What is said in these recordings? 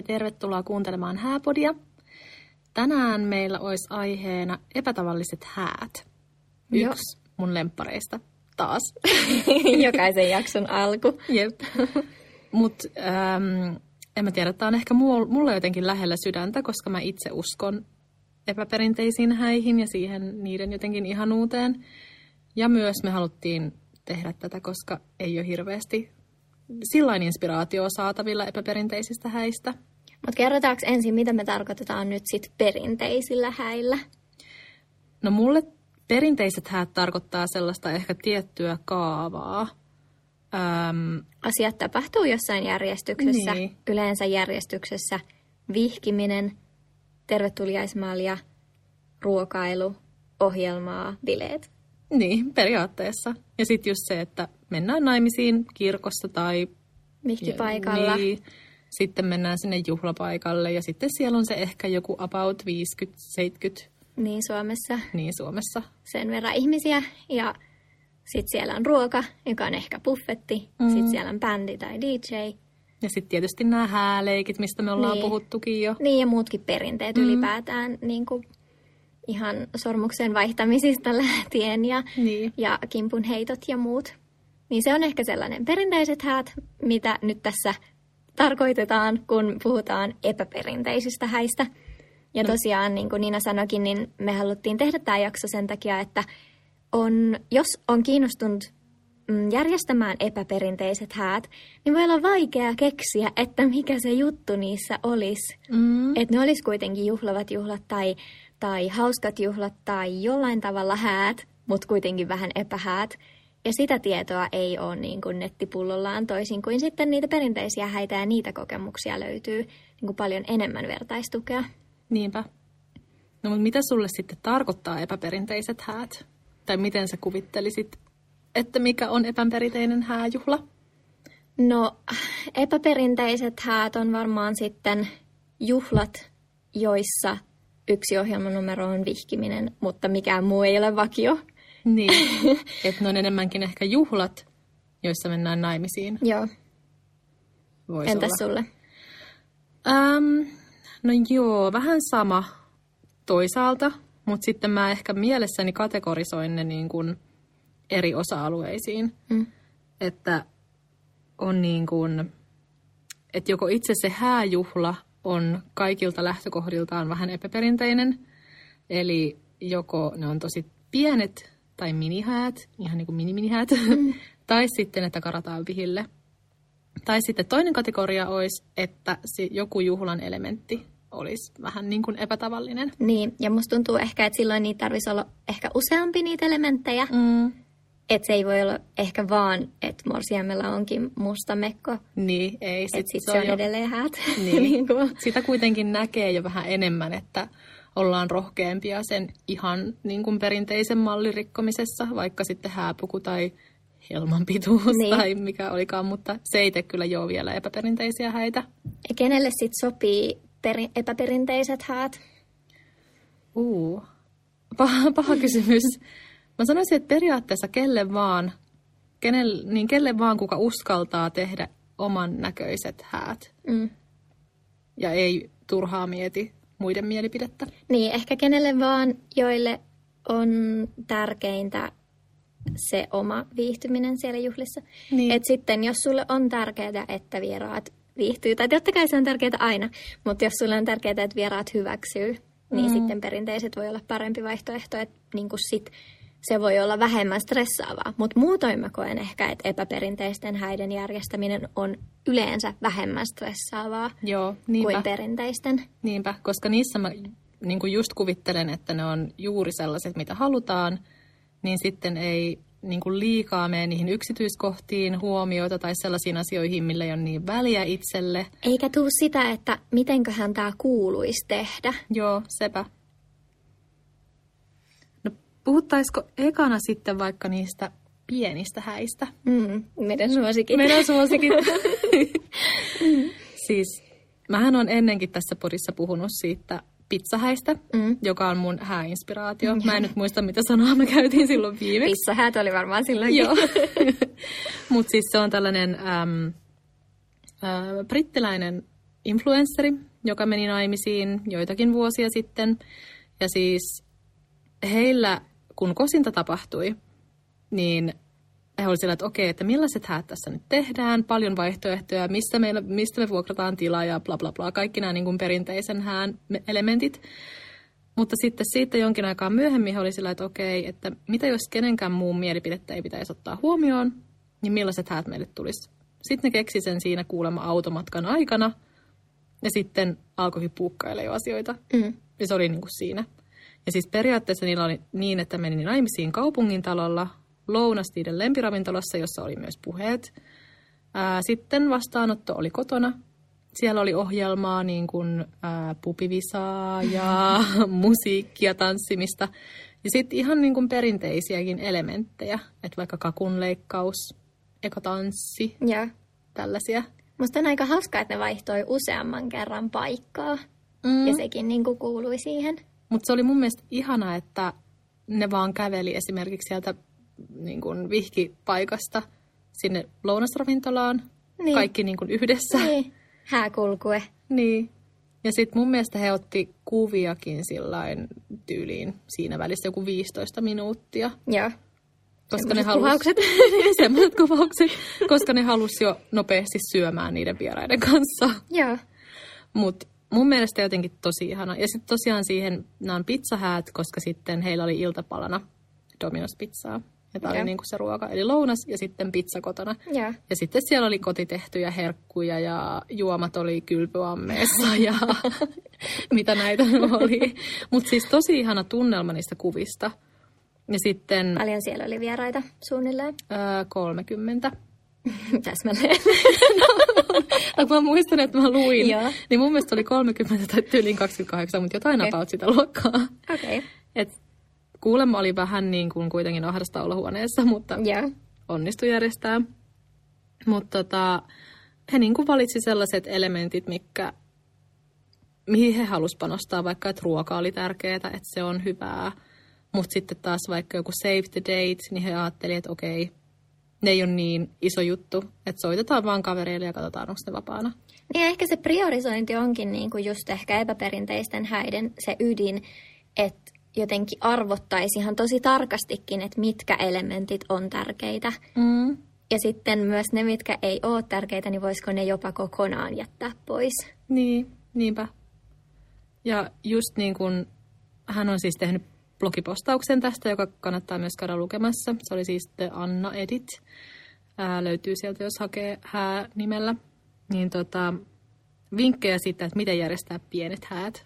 Ja tervetuloa kuuntelemaan Hääpodia. Tänään meillä olisi aiheena epätavalliset häät. Yksi Joo. mun lemppareista taas. Jokaisen jakson alku. Jep. Mutta ähm, en mä tiedä, tämä on ehkä mulle jotenkin lähellä sydäntä, koska mä itse uskon epäperinteisiin häihin ja siihen niiden jotenkin ihanuuteen. Ja myös me haluttiin tehdä tätä, koska ei ole hirveästi sillain inspiraatio saatavilla epäperinteisistä häistä. Mutta kerrotaanko ensin, mitä me tarkoitetaan nyt sit perinteisillä häillä? No mulle perinteiset häät tarkoittaa sellaista ehkä tiettyä kaavaa. Öm, Asiat tapahtuu jossain järjestyksessä, niin. yleensä järjestyksessä vihkiminen, tervetuliaismalja, ruokailu, ohjelmaa, bileet. Niin, periaatteessa. Ja sitten just se, että mennään naimisiin kirkossa tai... Vihkipaikalla. Niin, sitten mennään sinne juhlapaikalle ja sitten siellä on se ehkä joku about 50-70. Niin Suomessa. Niin Suomessa. Sen verran ihmisiä ja sitten siellä on ruoka, joka on ehkä buffetti. Mm. Sitten siellä on bändi tai DJ. Ja sitten tietysti nämä hääleikit, mistä me ollaan niin. puhuttukin jo. Niin ja muutkin perinteet mm. ylipäätään niin kuin ihan sormuksen vaihtamisista lähtien ja, niin. ja kimpun heitot ja muut. Niin se on ehkä sellainen perinteiset häät, mitä nyt tässä tarkoitetaan, kun puhutaan epäperinteisistä häistä. Ja no. tosiaan, niin kuin Niina sanoikin, niin me haluttiin tehdä tämä jakso sen takia, että on, jos on kiinnostunut mm, järjestämään epäperinteiset häät, niin voi olla vaikea keksiä, että mikä se juttu niissä olisi. Mm. Että ne olisi kuitenkin juhlavat juhlat tai, tai hauskat juhlat tai jollain tavalla häät, mutta kuitenkin vähän epähäät. Ja sitä tietoa ei ole niin kuin nettipullollaan toisin kuin sitten niitä perinteisiä häitä ja niitä kokemuksia löytyy niin kuin paljon enemmän vertaistukea. Niinpä. No mutta mitä sulle sitten tarkoittaa epäperinteiset häät? Tai miten sä kuvittelisit, että mikä on epäperinteinen hääjuhla? No epäperinteiset häät on varmaan sitten juhlat, joissa yksi ohjelmanumero on vihkiminen, mutta mikään muu ei ole vakio. Niin, että ne on enemmänkin ehkä juhlat, joissa mennään naimisiin. Joo. Voisi Entäs olla. sulle? Um, no joo, vähän sama toisaalta, mutta sitten mä ehkä mielessäni kategorisoin ne niin kuin eri osa-alueisiin. Mm. Että on niin kuin, että joko itse se hääjuhla on kaikilta lähtökohdiltaan vähän epäperinteinen, eli joko ne on tosi pienet tai minihäät, ihan niin kuin mini-minihäät, mm. tai sitten, että karataan vihille. Tai sitten toinen kategoria olisi, että se joku juhlan elementti olisi vähän niin kuin epätavallinen. Niin, ja musta tuntuu ehkä, että silloin niitä tarvitsisi olla ehkä useampi niitä elementtejä. Mm. Että se ei voi olla ehkä vaan, että morsiamella onkin musta mekko. Niin, ei. Sit sit se on, jo... edelleen häät. Niin. niin kuin. Sitä kuitenkin näkee jo vähän enemmän, että ollaan rohkeampia sen ihan niin kuin perinteisen mallin rikkomisessa, vaikka sitten hääpuku tai helman pituus niin. tai mikä olikaan, mutta se ei tee kyllä jo vielä epäperinteisiä häitä. Ja kenelle sitten sopii peri- epäperinteiset häät? Uu, paha, paha kysymys. Mä sanoisin, että periaatteessa kelle vaan, kenelle, niin kelle vaan kuka uskaltaa tehdä oman näköiset häät. Mm. Ja ei turhaa mieti muiden mielipidettä. Niin, ehkä kenelle vaan, joille on tärkeintä se oma viihtyminen siellä juhlissa. Niin. Et sitten jos sulle on tärkeää, että vieraat viihtyy, tai totta kai se on tärkeää aina, mutta jos sulle on tärkeää, että vieraat hyväksyy, niin mm. sitten perinteiset voi olla parempi vaihtoehto, että niin sit se voi olla vähemmän stressaavaa. Mutta muutoin mä koen ehkä, että epäperinteisten häiden järjestäminen on yleensä vähemmän stressaavaa Joo, kuin perinteisten. Niinpä, koska niissä mä niin kuin just kuvittelen, että ne on juuri sellaiset, mitä halutaan, niin sitten ei niin kuin liikaa mene niihin yksityiskohtiin huomioita tai sellaisiin asioihin, millä ei ole niin väliä itselle. Eikä tuu sitä, että mitenköhän tämä kuuluisi tehdä. Joo, sepä. Puhuttaisiko ekana sitten vaikka niistä pienistä häistä? Mm, meidän suosikit. Meidän suosikit. siis, mähän on ennenkin tässä podissa puhunut siitä pizzahäistä, mm. joka on mun hääinspiraatio. Mä en nyt muista, mitä sanaa me käytiin silloin viimeksi. Pizzahäät oli varmaan silloin. Joo. Mutta siis se on tällainen äm, äh, brittiläinen influenssari, joka meni naimisiin joitakin vuosia sitten. Ja siis heillä, kun kosinta tapahtui, niin he olivat sillä, että okei, että millaiset häät tässä nyt tehdään, paljon vaihtoehtoja, mistä, meillä, mistä me vuokrataan tilaa ja bla bla bla, kaikki nämä niin kuin perinteisen hään elementit. Mutta sitten siitä jonkin aikaa myöhemmin he oli sillä, että okei, että mitä jos kenenkään muun mielipidettä ei pitäisi ottaa huomioon, niin millaiset häät meille tulisi. Sitten ne keksi sen siinä kuulemma automatkan aikana ja sitten alkoikin puukkailla jo asioita. Mm. Ja se oli niin kuin siinä. Ja siis periaatteessa niillä oli niin, että meni naimisiin kaupungin talolla, lounas niiden lempiravintolassa, jossa oli myös puheet. Ää, sitten vastaanotto oli kotona. Siellä oli ohjelmaa niin kuin ää, pupivisaa ja musiikkia, tanssimista. Ja sitten ihan niin kuin perinteisiäkin elementtejä, että vaikka kakunleikkaus, tanssi, ja. tällaisia. Musta on aika hauskaa, että ne vaihtoi useamman kerran paikkaa. Mm. Ja sekin niin kuin kuului siihen. Mutta se oli mun mielestä ihana, että ne vaan käveli esimerkiksi sieltä niin kuin vihkipaikasta sinne lounasravintolaan. Niin. Kaikki niin kuin yhdessä. Niin. Hääkulkue. Niin. Ja sitten mun mielestä he otti kuviakin sillain tyyliin siinä välissä joku 15 minuuttia. Joo. Koska ne halus, kuvaukset. semmoiset kuvaukset. Koska ne halusi jo nopeasti syömään niiden vieraiden kanssa. Joo. Mutta mun mielestä jotenkin tosi ihana. Ja sitten tosiaan siihen, nämä on pizzahäät, koska sitten heillä oli iltapalana Domino's-pizzaa. Ja tämä oli niin kuin se ruoka, eli lounas ja sitten pizza kotona. Ja. ja sitten siellä oli kotitehtyjä herkkuja ja juomat oli kylpyammeessa ja mitä näitä oli. Mutta siis tosi ihana tunnelma niistä kuvista. Ja sitten... Paljon siellä oli vieraita suunnilleen? Öö, 30. Täsmälleen. no, mä muistan, että mä luin, Joo. niin mun mielestä oli 30 tai tyyliin 28, mutta jotain okay. about sitä luokkaa. Okei. Okay. Et kuulemma oli vähän niin kuin kuitenkin ahdasta olla huoneessa, mutta yeah. onnistui järjestää. Mutta tota, he niin kuin valitsi sellaiset elementit, mikä, mihin he halusivat panostaa, vaikka että ruoka oli tärkeää, että se on hyvää. Mutta sitten taas vaikka joku save the date, niin he ajattelivat, että okei, ne ei ole niin iso juttu, että soitetaan vaan kavereille ja katsotaan, onko ne vapaana. Niin ehkä se priorisointi onkin niin kuin just ehkä epäperinteisten häiden se ydin, että jotenkin arvottaisi ihan tosi tarkastikin, että mitkä elementit on tärkeitä. Mm. Ja sitten myös ne, mitkä ei ole tärkeitä, niin voisiko ne jopa kokonaan jättää pois. Niin, niinpä. Ja just niin kuin hän on siis tehnyt blogipostauksen tästä, joka kannattaa myös käydä lukemassa. Se oli siis The Anna Edit. Ää, löytyy sieltä, jos hakee hää nimellä. Niin tota, vinkkejä siitä, että miten järjestää pienet häät.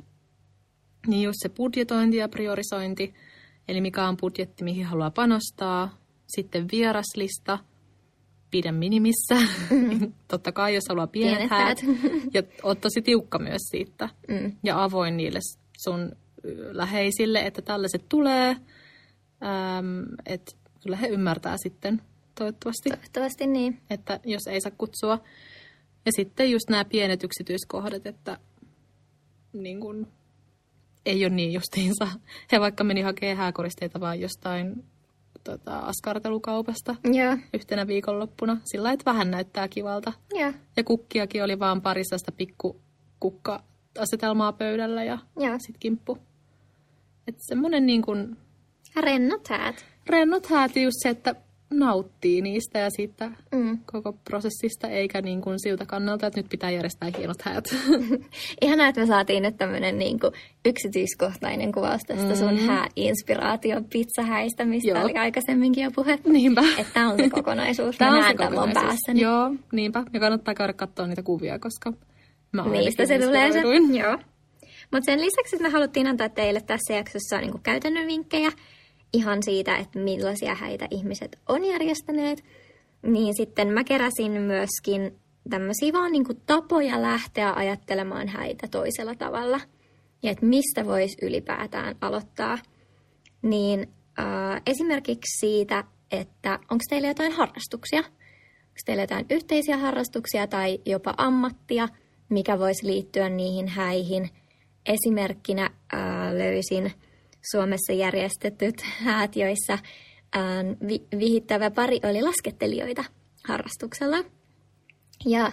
Niin just se budjetointi ja priorisointi, eli mikä on budjetti, mihin haluaa panostaa. Sitten vieraslista, pidä minimissä. Mm. Totta kai, jos haluaa pienet, pienet häät. ja oot tosi tiukka myös siitä. Mm. Ja avoin niille sun läheisille, että tällaiset tulee. Ähm, että kyllä he ymmärtää sitten toivottavasti. Toivottavasti niin. Että jos ei saa kutsua. Ja sitten just nämä pienet yksityiskohdat, että niin kun, ei ole niin justiinsa. He vaikka meni hakemaan hääkoristeita vaan jostain tota, askartelukaupasta yeah. yhtenä viikonloppuna. Sillä että vähän näyttää kivalta. Yeah. Ja kukkiakin oli vaan parissasta pikku kukka-asetelmaa pöydällä ja yeah. sitten kimppu. Että semmoinen niin kuin... Rennot häät. Rennot häät just se, että nauttii niistä ja siitä mm. koko prosessista, eikä niin kuin siltä kannalta, että nyt pitää järjestää hienot häät. Ihanaa, että me saatiin nyt tämmöinen niin kuin yksityiskohtainen kuvaus tästä mm. sun hää-inspiraatio pizzahäistä, mistä Joo. oli aikaisemminkin jo puhe. Niinpä. Että on se kokonaisuus. Tämä on se kokonaisuus. päässäni. Joo, niinpä. Ja kannattaa käydä katsoa niitä kuvia, koska mä Niistä se tulee se. Joo. Mutta sen lisäksi me haluttiin antaa teille tässä jaksossa niin käytännön vinkkejä ihan siitä, että millaisia häitä ihmiset on järjestäneet. Niin sitten mä keräsin myöskin tämmöisiä vaan niin tapoja lähteä ajattelemaan häitä toisella tavalla. Ja että mistä voisi ylipäätään aloittaa. Niin äh, esimerkiksi siitä, että onko teillä jotain harrastuksia? Onko teillä jotain yhteisiä harrastuksia tai jopa ammattia, mikä voisi liittyä niihin häihin – Esimerkkinä äh, löysin Suomessa järjestetyt häät, joissa äh, vi- vihittävä pari oli laskettelijoita harrastuksella. Ja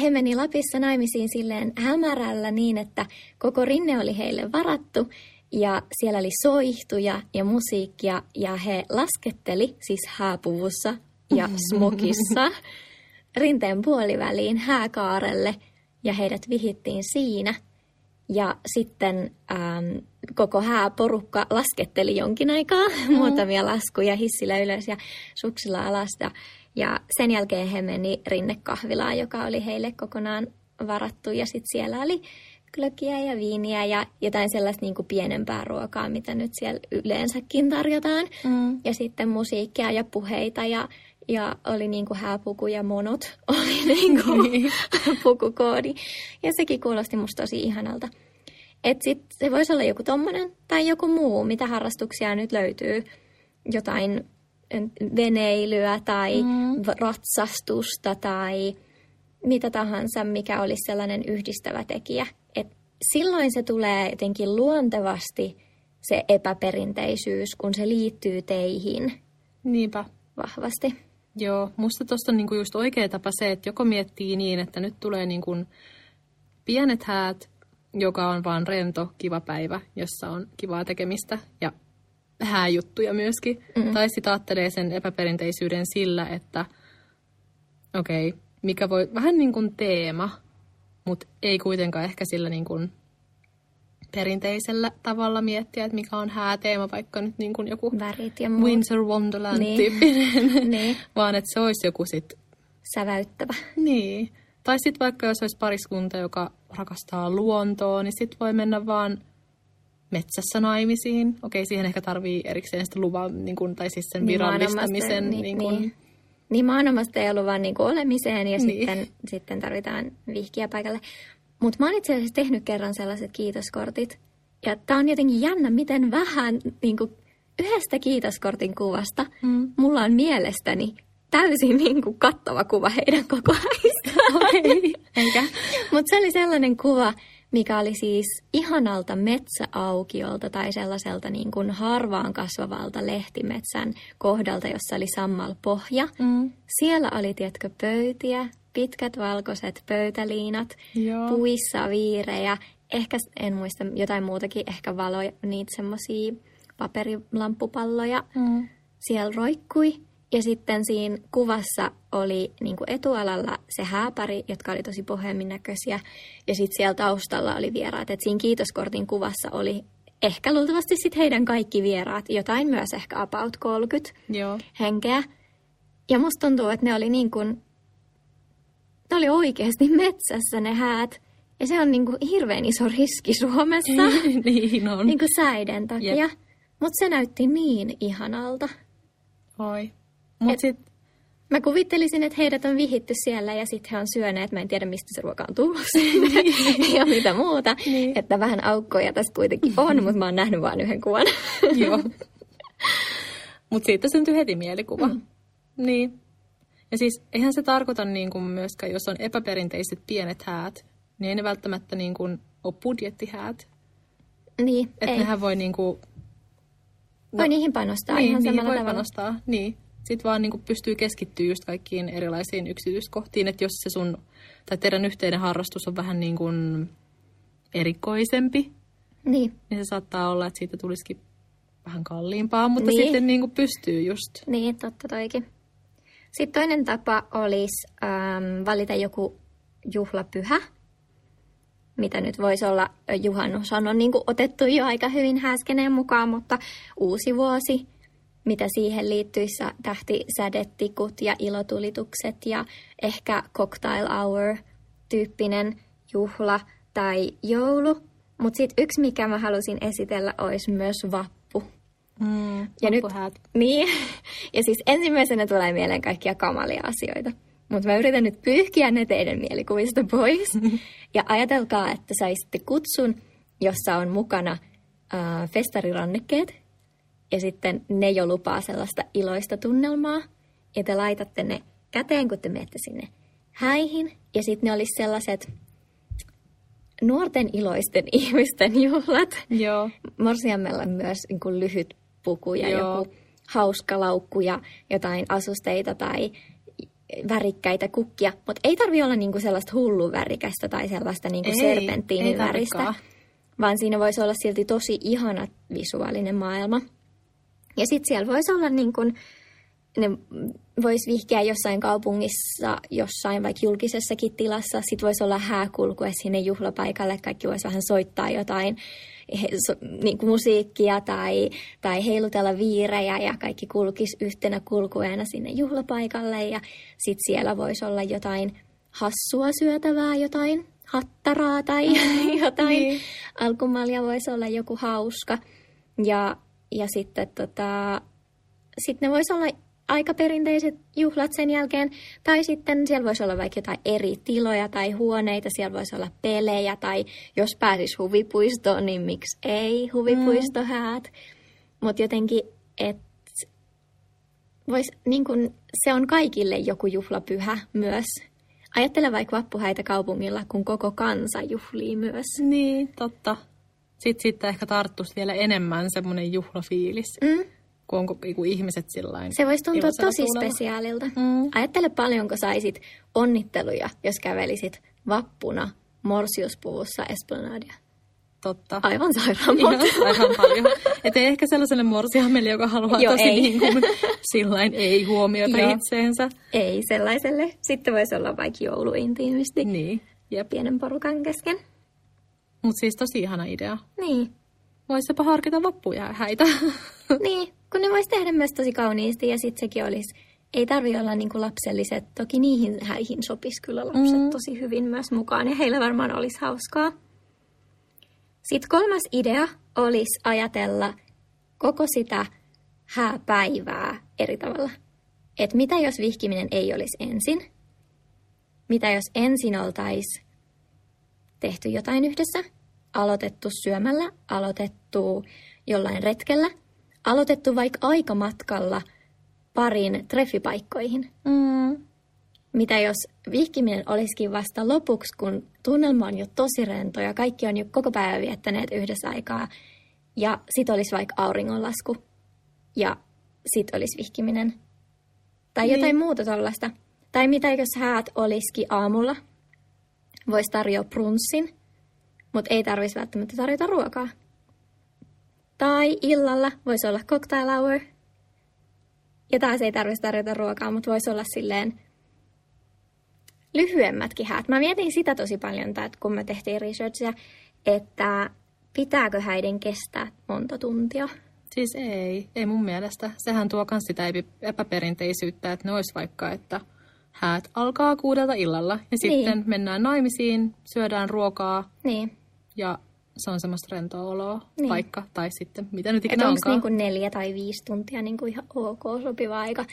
he meni Lapissa naimisiin silleen hämärällä niin, että koko rinne oli heille varattu ja siellä oli soihtuja ja musiikkia ja he lasketteli siis hääpuvussa ja smokissa rinteen puoliväliin hääkaarelle ja heidät vihittiin siinä. Ja sitten ähm, koko hääporukka lasketteli jonkin aikaa mm. muutamia laskuja hissillä ylös ja suksilla alas. Ja sen jälkeen he meni rinnekahvilaan, joka oli heille kokonaan varattu. Ja sitten siellä oli klökiä ja viiniä ja jotain sellaista niin kuin pienempää ruokaa, mitä nyt siellä yleensäkin tarjotaan. Mm. Ja sitten musiikkia ja puheita ja, ja oli niin kuin hääpuku ja monot oli niin kuin pukukoodi. Ja sekin kuulosti musta tosi ihanalta. Et sit se voisi olla joku tommonen tai joku muu, mitä harrastuksia nyt löytyy. Jotain veneilyä tai mm. ratsastusta tai mitä tahansa, mikä olisi sellainen yhdistävä tekijä. Et silloin se tulee jotenkin luontevasti se epäperinteisyys, kun se liittyy teihin. Niinpä. Vahvasti. Joo, musta tuosta on niinku just oikea tapa se, että joko miettii niin, että nyt tulee niinku pienet häät, joka on vaan rento, kiva päivä, jossa on kivaa tekemistä ja hääjuttuja myöskin. Mm. Tai sitten ajattelee sen epäperinteisyyden sillä, että okei, okay, mikä voi, vähän niin kuin teema, mutta ei kuitenkaan ehkä sillä niin kuin perinteisellä tavalla miettiä, että mikä on hääteema, vaikka nyt niin kuin joku Värit ja muut. Winter Wonderland niin. niin. vaan että se olisi joku sit... Säväyttävä. Niin. Tai sitten vaikka jos olisi pariskunta, joka rakastaa luontoa, niin sitten voi mennä vaan metsässä naimisiin. Okei, siihen ehkä tarvii erikseen sitä luvan, niin kun, tai siis sen niin virallistamisen. Niin, niin, kun... niin. niin maanomasta ei luvan niin olemiseen ja niin. sitten, sitten tarvitaan vihkiä paikalle. Mutta mä oon itse asiassa tehnyt kerran sellaiset kiitoskortit. Ja tää on jotenkin jännä, miten vähän niin kuin yhdestä kiitoskortin kuvasta mm. mulla on mielestäni täysin niin kuin kattava kuva heidän kokonaistaan. Okay. Mutta se oli sellainen kuva, mikä oli siis ihanalta metsäaukiolta tai sellaiselta niin kuin harvaan kasvavalta lehtimetsän kohdalta, jossa oli sammal pohja. Mm. Siellä oli, tiedätkö, pöytiä, pitkät valkoiset pöytäliinat, Joo. puissa viirejä, ehkä en muista jotain muutakin, ehkä valoja, niitä semmoisia paperilamppupalloja. Mm. Siellä roikkui ja sitten siinä kuvassa oli niin kuin etualalla se hääpari, jotka oli tosi pohjemmin näköisiä. Ja sitten siellä taustalla oli vieraat. Et siinä kiitoskortin kuvassa oli ehkä luultavasti sitten heidän kaikki vieraat. Jotain myös ehkä about 30 Joo. henkeä. Ja musta tuntuu, että ne oli niin kuin, ne oli oikeasti metsässä ne häät. Ja se on niin kuin hirveän iso riski Suomessa. niin on. Niin kuin säiden takia. Mutta se näytti niin ihanalta. Oi. Mut sit... Mä kuvittelisin, että heidät on vihitty siellä ja sitten he on syöneet, mä en tiedä mistä se ruoka on tullut ja mitä muuta. Niin. Että vähän aukkoja tässä kuitenkin on, mutta mä oon nähnyt vain yhden kuvan. Joo. Mutta siitä syntyy heti mielikuva. Mm. Niin. Ja siis eihän se tarkoita niin kuin myöskään, jos on epäperinteiset pienet häät, niin ei ne välttämättä niin kuin ole budjettihäät. Niin, Että nehän voi niin kuin... No, voi niihin panostaa niin, ihan niihin samalla voi tavalla. panostaa, niin sitten vaan niin kuin pystyy keskittyä just kaikkiin erilaisiin yksityiskohtiin, että jos se sun tai teidän yhteinen harrastus on vähän niin kuin erikoisempi, niin. niin se saattaa olla, että siitä tulisikin vähän kalliimpaa, mutta niin. sitten niin kuin pystyy just. Niin, totta toikin. Sitten toinen tapa olisi ähm, valita joku juhlapyhä, mitä nyt voisi olla juhannus on niin kuin otettu jo aika hyvin häskeneen mukaan, mutta uusi vuosi mitä siihen liittyisi tähtisädetikut ja ilotulitukset ja ehkä cocktail hour tyyppinen juhla tai joulu. Mutta sitten yksi, mikä mä halusin esitellä, olisi myös vappu. Mm, ja nyt, niin, ja siis ensimmäisenä tulee mieleen kaikkia kamalia asioita. Mutta mä yritän nyt pyyhkiä ne teidän mielikuvista pois. ja ajatelkaa, että saisitte kutsun, jossa on mukana äh, festarirannekkeet, ja sitten ne jo lupaa sellaista iloista tunnelmaa. Ja te laitatte ne käteen, kun te menette sinne häihin. Ja sitten ne olisi sellaiset nuorten iloisten ihmisten juhlat. Joo. Morsiammella myös niin kuin lyhyt puku ja Joo. joku hauska laukku ja jotain asusteita tai värikkäitä kukkia, mutta ei tarvi olla niinku sellaista hullu värikästä tai sellaista niinku serpenttiinin väristä, vaan siinä voisi olla silti tosi ihana visuaalinen maailma. Ja sitten siellä voisi olla niin kuin, ne voisi vihkiä jossain kaupungissa, jossain vaikka julkisessakin tilassa. Sitten voisi olla hääkulkue sinne juhlapaikalle. Kaikki voisi vähän soittaa jotain he, so, niin kuin musiikkia tai, tai heilutella viirejä ja kaikki kulkisi yhtenä kulkueena sinne juhlapaikalle. Ja sitten siellä voisi olla jotain hassua syötävää, jotain hattaraa tai mm, jotain. Niin. Alkumalja voisi olla joku hauska. Ja, ja sitten tota, sit ne voisi olla aika perinteiset juhlat sen jälkeen. Tai sitten siellä voisi olla vaikka jotain eri tiloja tai huoneita, siellä voisi olla pelejä tai jos pääsis huvipuistoon, niin miksi ei huvipuistohäät. Mm. Mutta jotenkin, että vois, niin kun, se on kaikille joku juhlapyhä myös. Ajattele vaikka vappuhäitä kaupungilla, kun koko kansa juhlii myös. Niin, totta. Sitten, sitten ehkä tarttuisi vielä enemmän semmoinen juhlafiilis. Mm kun onko kun ihmiset sillain. Se voisi tuntua tosi tuulella. spesiaalilta. Mm. Ajattele paljonko saisit onnitteluja, jos kävelisit vappuna morsiuspuvussa Esplanadia. Totta. Aivan sairaan monta. aivan paljon. Että ehkä sellaiselle morsiamelle, joka haluaa Joo, tosi ei. niin kuin, sillain ei huomiota Joo. itseensä. Ei sellaiselle. Sitten voisi olla vaikka jouluintiimisti. Niin. Ja pienen porukan kesken. Mutta siis tosi ihana idea. Niin. Voisipa harkita vappuja häitä. niin, kun ne voisi tehdä myös tosi kauniisti ja sitten sekin olisi, ei tarvi olla niinku lapselliset. Toki niihin häihin sopisi kyllä lapset mm. tosi hyvin myös mukaan ja heillä varmaan olisi hauskaa. Sitten kolmas idea olisi ajatella koko sitä hääpäivää eri tavalla. Että mitä jos vihkiminen ei olisi ensin? Mitä jos ensin oltaisiin tehty jotain yhdessä? Aloitettu syömällä, aloitettu jollain retkellä – aloitettu vaikka aikamatkalla parin treffipaikkoihin. Mm. Mitä jos vihkiminen olisikin vasta lopuksi, kun tunnelma on jo tosi rento ja kaikki on jo koko päivän viettäneet yhdessä aikaa. Ja sit olisi vaikka auringonlasku ja sit olisi vihkiminen. Tai niin. jotain muuta tällaista. Tai mitä jos häät olisikin aamulla. Voisi tarjoa prunssin, mutta ei tarvitsisi välttämättä tarjota ruokaa. Tai illalla voisi olla cocktail hour. Ja taas ei tarvitsisi tarjota ruokaa, mutta voisi olla silleen lyhyemmätkin häät. Mä mietin sitä tosi paljon, että kun me tehtiin researchia, että pitääkö häiden kestää monta tuntia. Siis ei, ei mun mielestä. Sehän tuo myös sitä epäperinteisyyttä, että ne olisi vaikka, että häät alkaa kuudelta illalla ja sitten niin. mennään naimisiin, syödään ruokaa niin. ja se on semmoista rentoa oloa niin. vaikka, tai sitten mitä nyt ikinä onko niin kuin neljä tai viisi tuntia niin kuin ihan ok sopiva aika.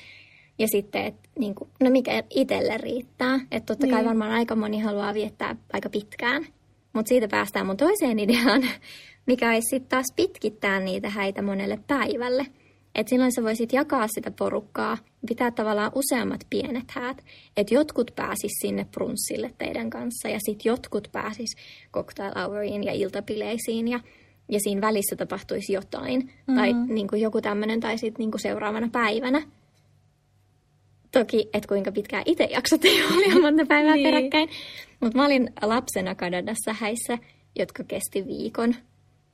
Ja sitten, että niin kuin, no mikä itselle riittää. Että totta niin. kai varmaan aika moni haluaa viettää aika pitkään. Mutta siitä päästään mun toiseen ideaan, mikä olisi sitten taas pitkittää niitä häitä monelle päivälle – et silloin sä voisit jakaa sitä porukkaa, pitää tavallaan useammat pienet häät. Että jotkut pääsis sinne prunssille teidän kanssa ja sitten jotkut pääsis cocktail houriin ja iltapileisiin ja, ja siinä välissä tapahtuisi jotain. Mm-hmm. Tai niin kuin joku tämmöinen tai sitten niin kuin seuraavana päivänä. Toki, että kuinka pitkään itse jaksat oli monta päivää niin. peräkkäin. Mutta mä olin lapsena Kanadassa häissä, jotka kesti viikon.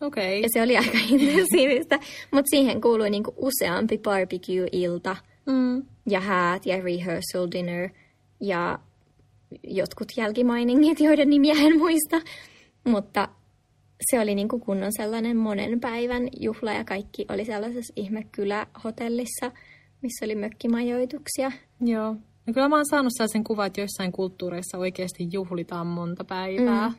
Okay. Ja se oli aika intensiivistä. Mutta siihen kuului niinku useampi barbecue-ilta mm. ja häät ja rehearsal dinner ja jotkut jälkimainingit, joiden nimiä en muista. Mutta se oli niinku kunnon sellainen monen päivän juhla ja kaikki oli sellaisessa ihmekylähotellissa, missä oli mökkimajoituksia. Joo. No kyllä mä oon saanut sellaisen kuvan, että joissain kulttuureissa oikeasti juhlitaan monta päivää. Mm.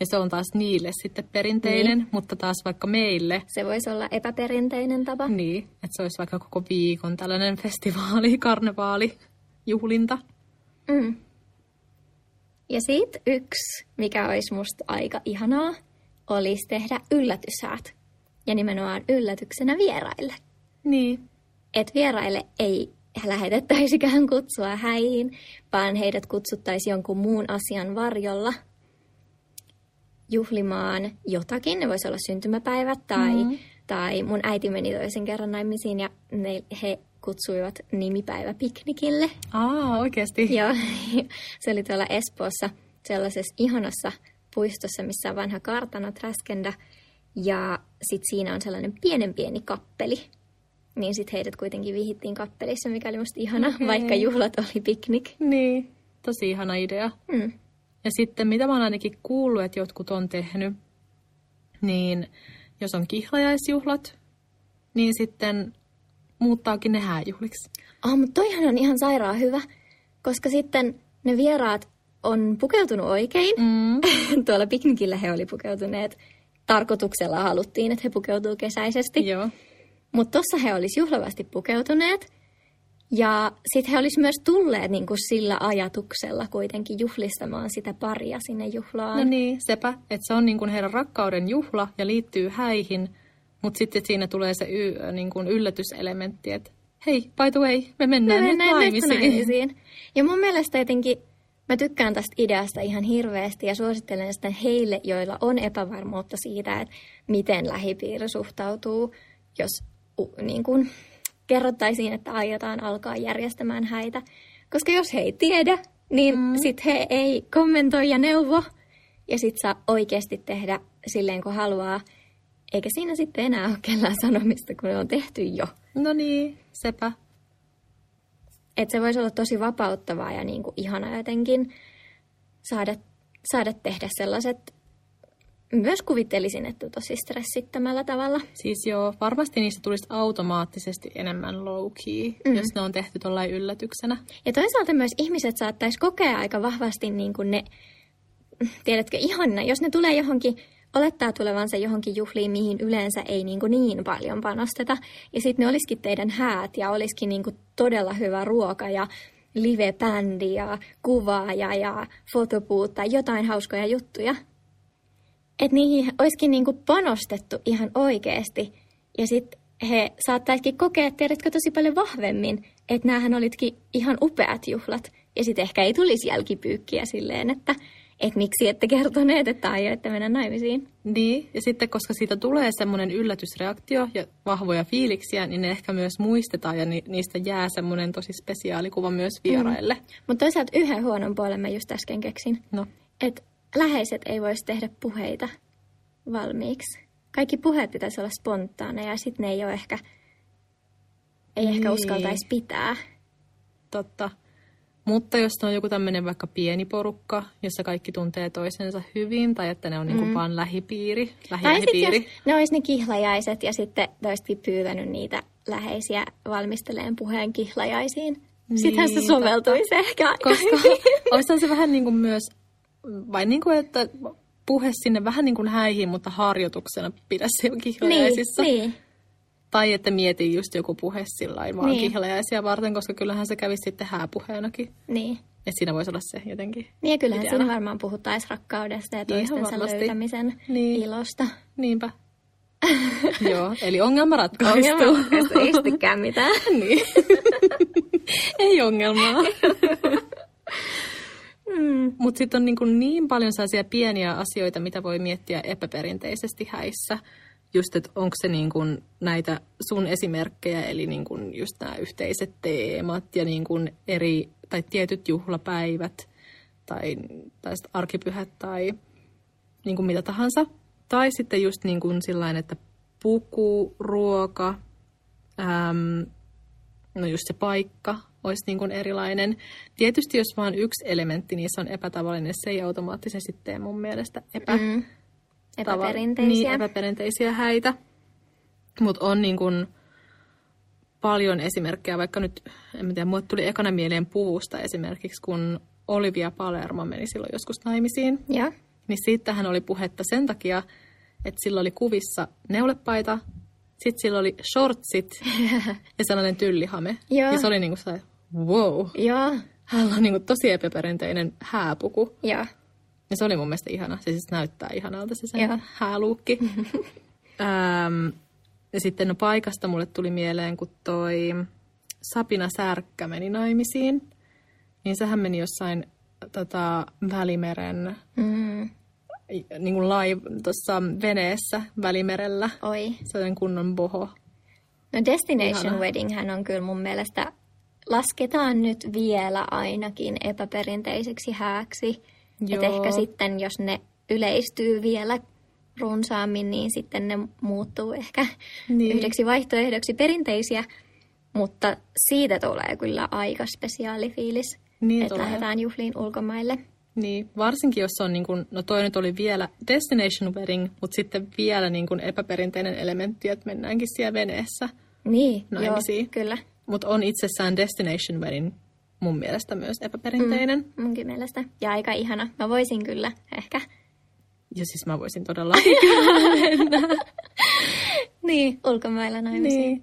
Ja se on taas niille sitten perinteinen, niin. mutta taas vaikka meille... Se voisi olla epäperinteinen tapa. Niin, että se olisi vaikka koko viikon tällainen festivaali, karnevaali, juhlinta. Mm. Ja sitten yksi, mikä olisi musta aika ihanaa, olisi tehdä yllätyshäät. Ja nimenomaan yllätyksenä vieraille. Niin. Että vieraille ei lähetettäisikään kutsua häihin, vaan heidät kutsuttaisiin jonkun muun asian varjolla – juhlimaan jotakin. Ne voisi olla syntymäpäivät tai, mm. tai mun äiti meni toisen kerran naimisiin ja ne, he kutsuivat nimipäiväpiknikille. Aa, oikeasti? Joo, se oli tuolla Espoossa sellaisessa ihanassa puistossa, missä on vanha kartano Träskendä. Ja sitten siinä on sellainen pienen pieni kappeli. Niin sitten heidät kuitenkin vihittiin kappelissa, mikä oli musta ihana, okay. vaikka juhlat oli piknik. Niin, tosi ihana idea. Mm. Ja sitten mitä mä oon ainakin kuullut, että jotkut on tehnyt, niin jos on kihlajaisjuhlat, niin sitten muuttaakin ne hääjuhliksi. Ah, mutta toihan on ihan sairaan hyvä, koska sitten ne vieraat on pukeutunut oikein. Mm. Tuolla piknikillä he oli pukeutuneet tarkoituksella haluttiin, että he pukeutuu kesäisesti. Joo. Mutta tuossa he olisi juhlavasti pukeutuneet. Ja sitten he olisivat myös tulleet niin kuin sillä ajatuksella kuitenkin juhlistamaan sitä paria sinne juhlaan. No niin, sepä, että se on niin kuin heidän rakkauden juhla ja liittyy häihin, mutta sitten siinä tulee se y, niin kuin yllätyselementti, että hei, by the way, me mennään, me mennään nyt naimisiin. naimisiin. Ja mun mielestä jotenkin Mä tykkään tästä ideasta ihan hirveästi ja suosittelen sitä heille, joilla on epävarmuutta siitä, että miten lähipiiri suhtautuu, jos niin kun, kerrottaisiin, että aiotaan alkaa järjestämään häitä. Koska jos he ei tiedä, niin mm. sitten he ei kommentoi ja neuvo. Ja sitten saa oikeasti tehdä silleen, kun haluaa. Eikä siinä sitten enää ole kellään sanomista, kun ne on tehty jo. No niin, sepä. Että se voisi olla tosi vapauttavaa ja niin kuin ihana jotenkin saada, saada tehdä sellaiset, myös kuvittelisin, että tosi stressittämällä tavalla. Siis joo, varmasti niistä tulisi automaattisesti enemmän low key, mm. jos ne on tehty tuollain yllätyksenä. Ja toisaalta myös ihmiset saattaisi kokea aika vahvasti niin kuin ne, tiedätkö, ihana, jos ne tulee johonkin olettaa tulevansa johonkin juhliin, mihin yleensä ei niin, kuin niin paljon panosteta. Ja sitten ne olisikin teidän häät ja olisikin niin kuin todella hyvä ruoka ja live-bändi ja kuvaaja ja fotopuut tai jotain hauskoja juttuja. Että niihin olisikin niin kuin panostettu ihan oikeasti. Ja sitten he saattaisikin kokea, tiedätkö, tosi paljon vahvemmin, että näähän olitkin ihan upeat juhlat. Ja sitten ehkä ei tulisi jälkipyykkiä silleen, että että miksi ette kertoneet, että aioitte mennä naimisiin. Niin, ja sitten koska siitä tulee semmoinen yllätysreaktio ja vahvoja fiiliksiä, niin ne ehkä myös muistetaan ja ni- niistä jää semmoinen tosi spesiaalikuva myös vieraille. Mm. Mutta toisaalta yhden huonon puolen mä just äsken keksin. No. Että läheiset ei voisi tehdä puheita valmiiksi. Kaikki puheet pitäisi olla spontaaneja ja sitten ne ei ole ehkä, ei niin. ehkä uskaltaisi pitää. Totta. Mutta jos on joku tämmöinen vaikka pieni porukka, jossa kaikki tuntee toisensa hyvin, tai että ne on niinku mm. vaan lähipiiri, lähipiiri. Tai ne olisi ne kihlajaiset ja sitten olisikin pyytänyt niitä läheisiä valmisteleen puheen kihlajaisiin. Niin, Sittenhän se soveltuisi ehkä aika Koska olisi se vähän niin kuin myös, vai niin kuin, että puhe sinne vähän niin kuin häihin, mutta harjoituksena pidä se kihlajaisissa. Niin, niin. Tai että mieti just joku puhe sillä vaan niin. kihlajaisia varten, koska kyllähän se kävisi sitten hääpuheenakin. Niin. Että siinä voisi olla se jotenkin Niin ja kyllähän ideana. siinä varmaan puhuttaisiin rakkaudesta ja toistensa löytämisen niin. ilosta. Niinpä. Joo, eli ongelma ratkaistu. Ongelma ratkaistu, ei mitään. niin. ei ongelmaa. Mutta sitten on niin, niin paljon sellaisia pieniä asioita, mitä voi miettiä epäperinteisesti häissä just, että onko se niin kuin näitä sun esimerkkejä, eli niin kuin just nämä yhteiset teemat ja niin kuin eri, tai tietyt juhlapäivät tai, tai arkipyhät tai niin kuin mitä tahansa. Tai sitten just niin kuin sillain, että puku, ruoka, äm, no just se paikka olisi niin kuin erilainen. Tietysti jos vain yksi elementti niissä on epätavallinen, se ei automaattisesti tee mun mielestä epä, mm Epäperinteisiä. Niin, epäperinteisiä häitä. Mutta on niin kun paljon esimerkkejä, vaikka nyt, en tiedä, mulle tuli ekana mieleen puvusta esimerkiksi, kun Olivia Palermo meni silloin joskus naimisiin. Ja. Niin siitähän oli puhetta sen takia, että sillä oli kuvissa neulepaita, sitten sillä oli shortsit ja sellainen tyllihame. Ja, Ja se oli niinku se, wow. Ja. Hän on niinku tosi epäperinteinen hääpuku. Ja. Ja se oli mun mielestä ihana. Se siis näyttää ihanalta se sen hääluukki. ähm, ja sitten no paikasta mulle tuli mieleen, kun toi Sapina Särkkä meni naimisiin. Niin sehän meni jossain tota, Välimeren, mm. niin kuin live tuossa veneessä Välimerellä. Oi. Sellainen kunnon boho. No Destination Ihana. Wedding hän on kyllä mun mielestä, lasketaan nyt vielä ainakin epäperinteiseksi hääksi. Että ehkä sitten, jos ne yleistyy vielä runsaammin, niin sitten ne muuttuu ehkä niin. yhdeksi vaihtoehdoksi perinteisiä. Mutta siitä tulee kyllä aika spesiaali fiilis, niin että tulee. lähdetään juhliin ulkomaille. Niin, varsinkin jos on, niin kuin, no toi nyt oli vielä destination wedding, mutta sitten vielä niin kuin epäperinteinen elementti, että mennäänkin siellä veneessä Niin, joo, kyllä. Mutta on itsessään destination wedding mun mielestä myös epäperinteinen. Mm, munkin mielestä. Ja aika ihana. Mä voisin kyllä ehkä. Ja siis mä voisin todella mennä. niin, ulkomailla naimisiin. Niin.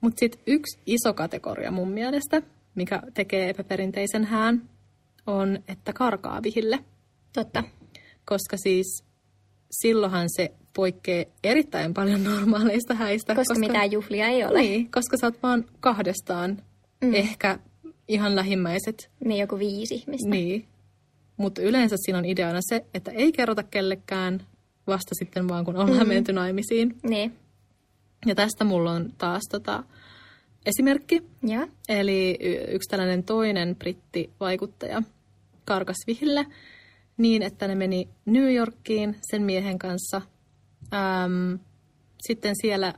Mutta sitten yksi iso kategoria mun mielestä, mikä tekee epäperinteisen hään, on, että karkaa vihille. Totta. Koska siis silloinhan se poikkeaa erittäin paljon normaaleista häistä. Koska, koska mitään juhlia ei ole. Niin, koska sä oot vaan kahdestaan. Mm. Ehkä ihan lähimmäiset. Niin, joku viisi ihmistä. Niin. Mutta yleensä siinä on ideana se, että ei kerrota kellekään vasta sitten vaan, kun ollaan mm. menty naimisiin. Niin. Ja tästä mulla on taas tota, esimerkki. Ja. Eli yksi tällainen toinen brittivaikuttaja karkas vihille niin, että ne meni New Yorkiin sen miehen kanssa. Ähm, sitten siellä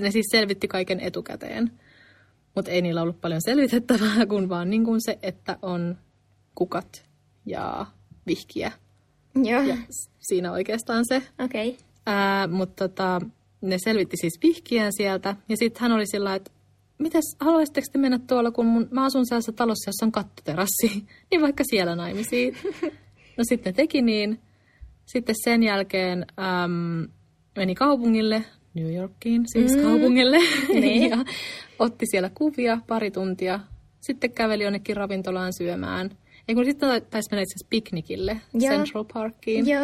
ne siis selvitti kaiken etukäteen, mutta ei niillä ollut paljon selvitettävää, kun vaan niin kuin se, että on kukat ja vihkiä. Joo. Ja siinä oikeastaan se. Okei. Okay. mutta tota, ne selvitti siis vihkiään sieltä. Ja sitten hän oli sillä että mitäs, haluaisitteko te mennä tuolla, kun mun, mä asun sellaisessa talossa, jossa on kattoterassi, niin vaikka siellä naimisiin. No sitten teki niin. Sitten sen jälkeen äm, meni kaupungille, New Yorkiin siis mm. kaupungille, niin. ja otti siellä kuvia pari tuntia. Sitten käveli jonnekin ravintolaan syömään. Ei kun sitten taisi mennä itse piknikille ja. Central Parkiin. Ja.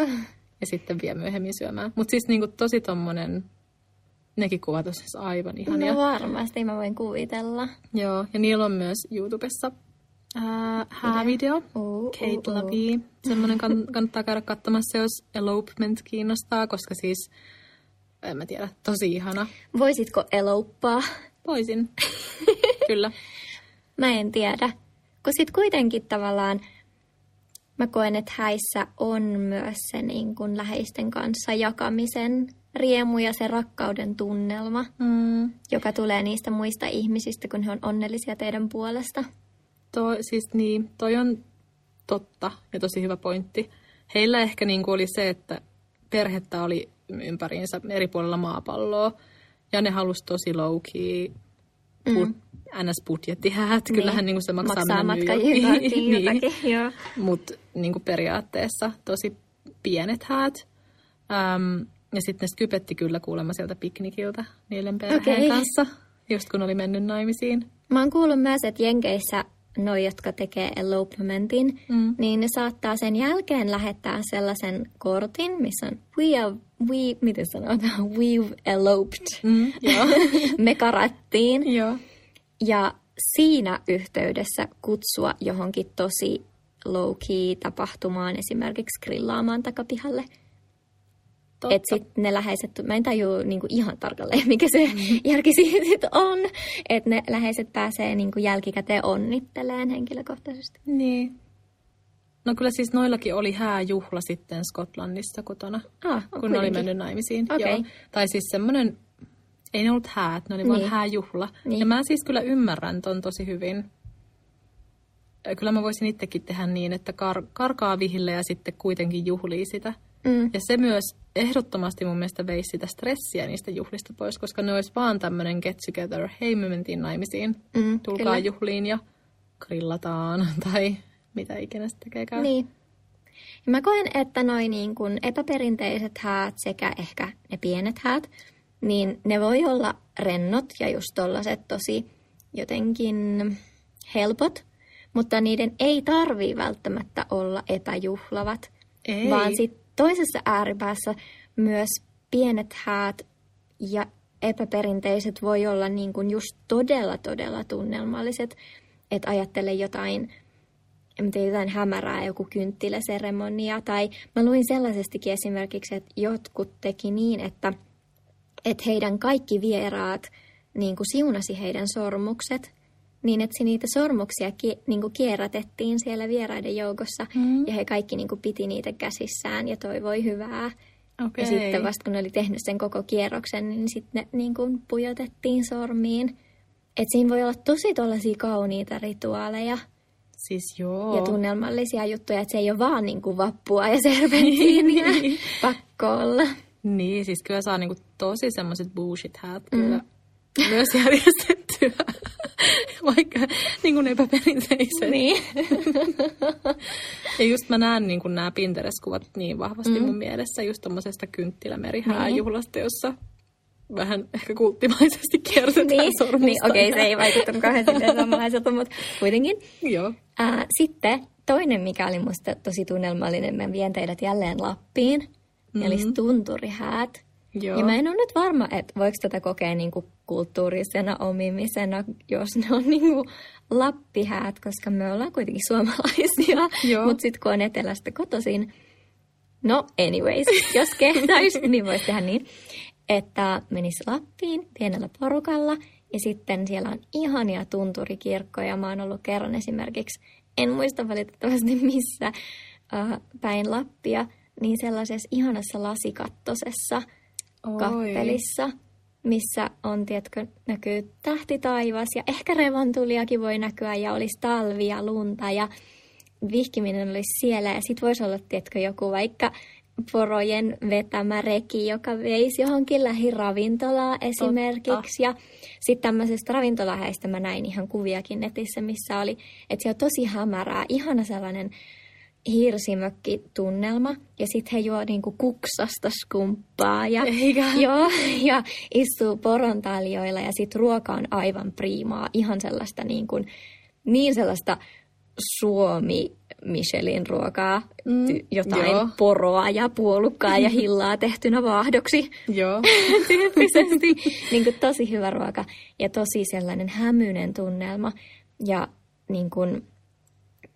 ja sitten vielä myöhemmin syömään. Mutta siis niinku tosi tommonen nekin kuvat on siis aivan ihania. No varmasti, mä voin kuvitella. Joo, ja niillä on myös YouTubessa äh, häävideo, uh, Kate uh, Lavie. Semmoinen kann- kannattaa käydä katsomassa, jos elopement kiinnostaa, koska siis, en mä tiedä, tosi ihana. Voisitko eloppaa? Voisin, kyllä. Mä en tiedä, kun sit kuitenkin tavallaan mä koen, että häissä on myös se niin kun läheisten kanssa jakamisen riemu ja se rakkauden tunnelma, mm. joka tulee niistä muista ihmisistä, kun he on onnellisia teidän puolesta. Toi, siis niin, toi on totta ja tosi hyvä pointti. Heillä ehkä niin kuin oli se, että perhettä oli ympäriinsä eri puolilla maapalloa ja ne halusi tosi low key, mm. NS-budjettihäät. Niin. Kyllähän niin kuin se maksaa, maksaa matka niin. joo. Mutta niin periaatteessa tosi pienet häät. Um, ja sitten ne skypetti kyllä kuulemma sieltä piknikiltä niiden perheen okay. kanssa, just kun oli mennyt naimisiin. Mä oon kuullut myös, että Jenkeissä noi, jotka tekee elopementin, mm. niin ne saattaa sen jälkeen lähettää sellaisen kortin, missä on we are, we, miten sanotaan, we've eloped. Mm, joo. Me karattiin. joo. Ja siinä yhteydessä kutsua johonkin tosi low-key tapahtumaan, esimerkiksi grillaamaan takapihalle – että sitten ne läheiset, mä en tajua niinku ihan tarkalleen, mikä se mm. järki siitä on, että ne läheiset pääsee niinku jälkikäteen onnitteleen henkilökohtaisesti. Niin. No kyllä siis noillakin oli hääjuhla sitten Skotlannissa kotona, ah, kun ne oli mennyt naimisiin. Okay. Joo. Tai siis semmoinen, ei ne ollut häät, ne oli niin. vaan hääjuhla. Niin. Ja mä siis kyllä ymmärrän ton tosi hyvin. Kyllä mä voisin itsekin tehdä niin, että kar- karkaa vihille ja sitten kuitenkin juhlii sitä. Mm. Ja se myös ehdottomasti mun mielestä veisi sitä stressiä niistä juhlista pois, koska ne olisi vaan tämmöinen get together, hei me mentiin naimisiin, mm, tulkaa kyllä. juhliin ja grillataan tai mitä ikinä sitten tekeekään. Niin. Ja mä koen, että noin niin kuin epäperinteiset häät sekä ehkä ne pienet häät, niin ne voi olla rennot ja just tollaset tosi jotenkin helpot, mutta niiden ei tarvii välttämättä olla epäjuhlavat, ei. vaan sitten toisessa ääripäässä myös pienet häät ja epäperinteiset voi olla niin kuin just todella, todella tunnelmalliset. Että ajattele jotain, jotain hämärää, joku kynttiläseremonia. Tai mä luin sellaisestikin esimerkiksi, että jotkut teki niin, että, että heidän kaikki vieraat niin kuin siunasi heidän sormukset, niin että niitä sormuksia ki, niin kuin kierrätettiin siellä vieraiden joukossa mm. ja he kaikki niin kuin piti niitä käsissään ja toivoi hyvää. Okay. Ja sitten vasta kun ne oli tehnyt sen koko kierroksen, niin sitten ne niin kuin pujotettiin sormiin. Että siinä voi olla tosi tollaisia kauniita rituaaleja. Siis joo. Ja tunnelmallisia juttuja, että se ei ole vaan niin kuin vappua ja serpentiiniä. Pakko olla. Niin, siis kyllä saa niinku tosi semmoiset bullshit häät mm. kyllä myös järjestettyä, vaikka niin kuin epäperinteiset. Niin. ja just mä näen niin kuin nämä Pinterest-kuvat niin vahvasti mm. mun mielessä just tommosesta kynttilämerihääjuhlasta, niin. jossa vähän ehkä kulttimaisesti kiertetään niin, sormusta. Niin, okei, okay, se ei vaikuttanut kauhean samanlaiselta, mutta kuitenkin. Joo. Äh, sitten toinen, mikä oli musta tosi tunnelmallinen, mä vien teidät jälleen Lappiin, mm-hmm. eli tunturihäät. Joo. Ja mä en ole nyt varma, että voiko tätä kokea niin kuin kulttuurisena omimisena, jos ne on niin kuin lappihäät, koska me ollaan kuitenkin suomalaisia, mutta sitten kun on etelästä kotoisin, no anyways, jos kehtäisi, niin voisi tehdä niin, että menisi Lappiin pienellä porukalla ja sitten siellä on ihania tunturikirkkoja. Mä oon ollut kerran esimerkiksi, en muista valitettavasti missä äh, päin Lappia, niin sellaisessa ihanassa lasikattosessa – Oi. kappelissa, missä on, tiedätkö, näkyy tähti taivas ja ehkä revontuliakin voi näkyä ja olisi talvi ja lunta ja vihkiminen olisi siellä ja sitten voisi olla, tiedätkö, joku vaikka porojen vetämä reki, joka veisi johonkin lähiravintolaa esimerkiksi. Totta. Ja sitten tämmöisestä ravintolahäistä mä näin ihan kuviakin netissä, missä oli, että se on tosi hämärää, ihana sellainen hiirsimökkitunnelma ja sitten he juo niinku kuksasta skumppaa ja, joo, ja istuu porontaljoilla ja sitten ruoka on aivan priimaa, ihan sellaista niin, kuin, niin sellaista Suomi Michelin ruokaa, mm, jotain joo. poroa ja puolukkaa ja hillaa tehtynä vaahdoksi. Joo. Tyyppisesti. niin kuin tosi hyvä ruoka ja tosi sellainen hämyinen tunnelma. Ja niin kuin,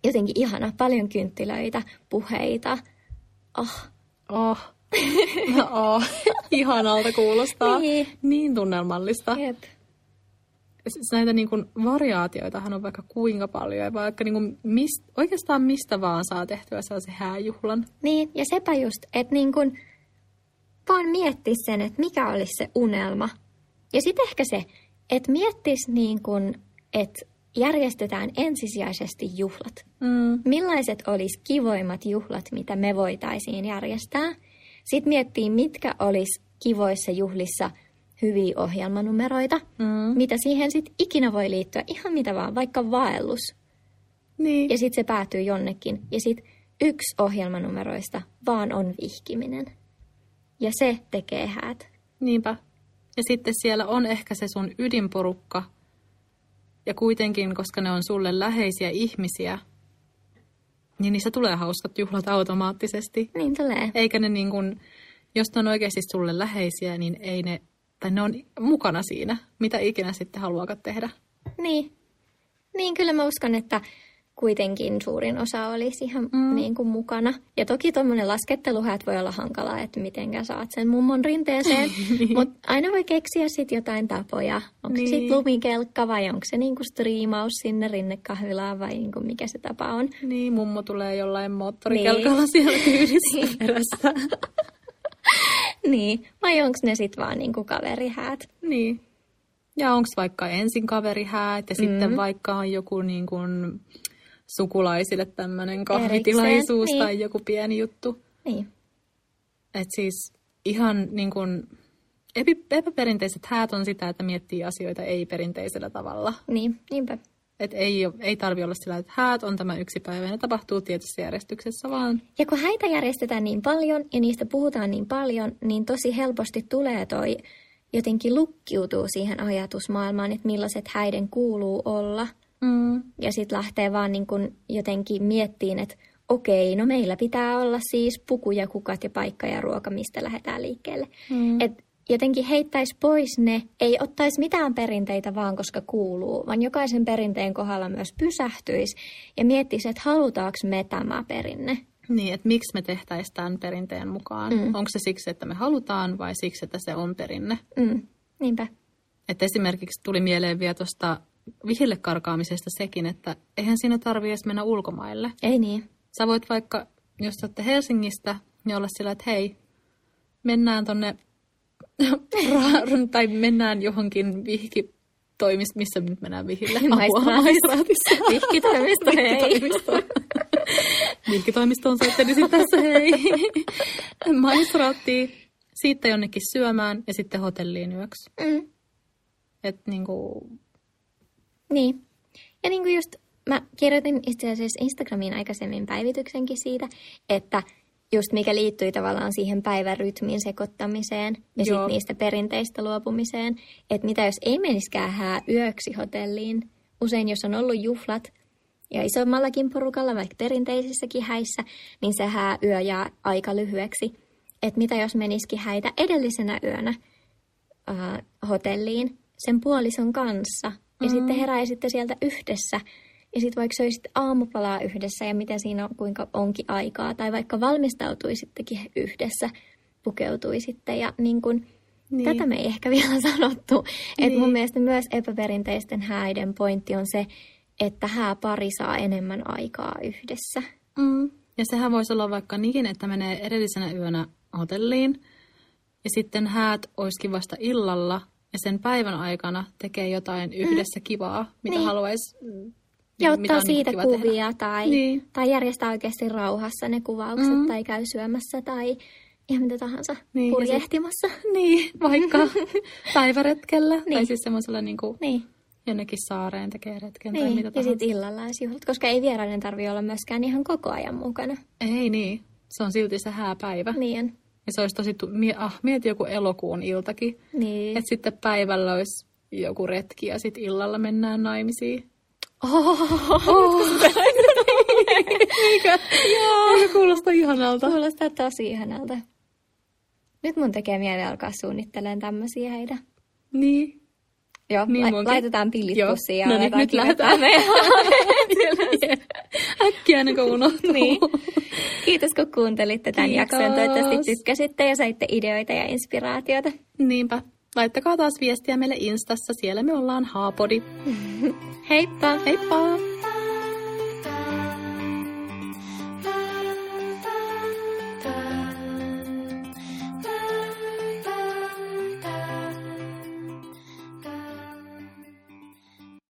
jotenkin ihana. Paljon kynttilöitä, puheita. Oh. Oh. No, oh. Ihanalta kuulostaa. Niin. niin tunnelmallista. Jep. Näitä niin kuin, variaatioitahan on vaikka kuinka paljon. Ja vaikka niin kuin, mist, oikeastaan mistä vaan saa tehtyä sellaisen hääjuhlan. Niin, ja sepä just, että niin kuin, vaan miettis sen, että mikä olisi se unelma. Ja sitten ehkä se, että miettis niin kuin, että järjestetään ensisijaisesti juhlat. Mm. Millaiset olisi kivoimmat juhlat, mitä me voitaisiin järjestää? Sitten miettii, mitkä olisi kivoissa juhlissa hyviä ohjelmanumeroita, mm. mitä siihen sitten ikinä voi liittyä, ihan mitä vaan, vaikka vaellus. Niin. Ja sitten se päätyy jonnekin. Ja sitten yksi ohjelmanumeroista vaan on vihkiminen. Ja se tekee häät. Niinpä. Ja sitten siellä on ehkä se sun ydinporukka, ja kuitenkin, koska ne on sulle läheisiä ihmisiä, niin niissä tulee hauskat juhlat automaattisesti. Niin tulee. Eikä ne niin kuin, jos ne on oikeasti sulle läheisiä, niin ei ne, tai ne on mukana siinä, mitä ikinä sitten haluakaan tehdä. Niin. Niin, kyllä mä uskon, että kuitenkin suurin osa olisi ihan mm. niin kuin mukana. Ja toki tuommoinen lasketteluhäät voi olla hankalaa, että miten saat sen mummon rinteeseen. Niin. Mutta aina voi keksiä sitten jotain tapoja. Onko niin. se sitten lumikelkka vai onko se niinku striimaus sinne rinnekahvilaan vai niinku mikä se tapa on. Niin, mummo tulee jollain moottorikelkalla niin. siellä kyydissä niin. perässä. niin, vai onko ne sitten vaan niinku kaverihäät? Niin. Ja onko vaikka ensin kaverihäät ja mm. sitten vaikka on joku niin kuin sukulaisille tämmöinen kahvitilaisuus niin. tai joku pieni juttu. Niin. Et siis ihan niin kuin, epäperinteiset häät on sitä, että miettii asioita ei-perinteisellä tavalla. Niin, niinpä. Et ei, ei tarvi olla sillä, että häät on tämä yksi päivä ja ne tapahtuu tietyssä järjestyksessä vaan. Ja kun häitä järjestetään niin paljon ja niistä puhutaan niin paljon, niin tosi helposti tulee toi jotenkin lukkiutuu siihen ajatusmaailmaan, että millaiset häiden kuuluu olla – Mm. Ja sitten lähtee vaan niin kun jotenkin miettiin, että okei, no meillä pitää olla siis puku ja kukat ja paikka ja ruoka, mistä lähdetään liikkeelle. Mm. Et jotenkin heittäisi pois ne, ei ottaisi mitään perinteitä vaan, koska kuuluu, vaan jokaisen perinteen kohdalla myös pysähtyisi ja miettisi, että halutaanko me tämä perinne. Niin, että miksi me tehtäisiin tämän perinteen mukaan. Mm. Onko se siksi, että me halutaan vai siksi, että se on perinne? Mm. Niinpä. Että esimerkiksi tuli mieleen vielä tuosta vihille karkaamisesta sekin, että eihän siinä tarvitse edes mennä ulkomaille. Ei niin. Sä voit vaikka, jos olette Helsingistä, niin olla sillä, että hei, mennään tonne, tai mennään johonkin vihki toimist, missä nyt mennään vihille? Maistraatissa. Vihkitoimisto, hei. Vihkitoimistoon soittelisin tässä, hei. Maistraattiin, siitä jonnekin syömään ja sitten hotelliin yöksi. Mm. Et niinku... Niin. Ja niinku just mä kirjoitin itse asiassa Instagramiin aikaisemmin päivityksenkin siitä, että just mikä liittyy tavallaan siihen päivärytmin sekoittamiseen ja sitten niistä perinteistä luopumiseen, että mitä jos ei meniskään hää yöksi hotelliin. Usein jos on ollut juhlat ja isommallakin porukalla, vaikka perinteisissäkin häissä, niin se hää yö jää aika lyhyeksi. Että mitä jos menisikin häitä edellisenä yönä äh, hotelliin sen puolison kanssa ja mm. sitten heräisitte sieltä yhdessä – ja sitten vaikka söisit aamupalaa yhdessä ja mitä siinä on, kuinka onkin aikaa. Tai vaikka valmistautuisittekin yhdessä, pukeutuisitte. Ja niin kun, niin. tätä me ei ehkä vielä sanottu. Niin. Että mun mielestä myös epäperinteisten häiden pointti on se, että hääpari saa enemmän aikaa yhdessä. Mm. Ja sehän voisi olla vaikka niin, että menee edellisenä yönä hotelliin ja sitten häät olisikin vasta illalla ja sen päivän aikana tekee jotain yhdessä mm. kivaa, mitä niin. haluaisi ja ottaa on siitä niin kuvia tai, niin. tai järjestää oikeasti rauhassa ne kuvaukset mm. tai käy syömässä tai ihan mitä tahansa niin, purjehtimassa. Sit, niin, vaikka päiväretkellä niin. tai siis semmoisella niin kuin niin. jonnekin saareen tekee retken niin. tai mitä tahansa. Ja sitten illalla juhlat, koska ei vieraiden tarvi olla myöskään ihan koko ajan mukana. Ei niin, se on silti se hääpäivä. Niin Ja se olisi tosi, ah, mieti joku elokuun iltakin. Niin. Että sitten päivällä olisi joku retki ja sitten illalla mennään naimisiin. Oh, oh. Eikö? Joo. Eikö kuulosta ihanalta? Kuulostaa tosi ihanalta. Nyt mun tekee mieli alkaa suunnittelemaan tämmöisiä heitä. Niin. Joo, niin la- laitetaan pillit Joo. pussiin ja no niin, nyt lähdetään meidän Äkkiä ennen kuin unohtuu. niin. Kiitos kun kuuntelitte tämän Kiitos. jakson. Toivottavasti tykkäsitte ja saitte ideoita ja inspiraatiota. Niinpä. Laittakaa taas viestiä meille Instassa, siellä me ollaan Haapodi. Heippa! Heippa!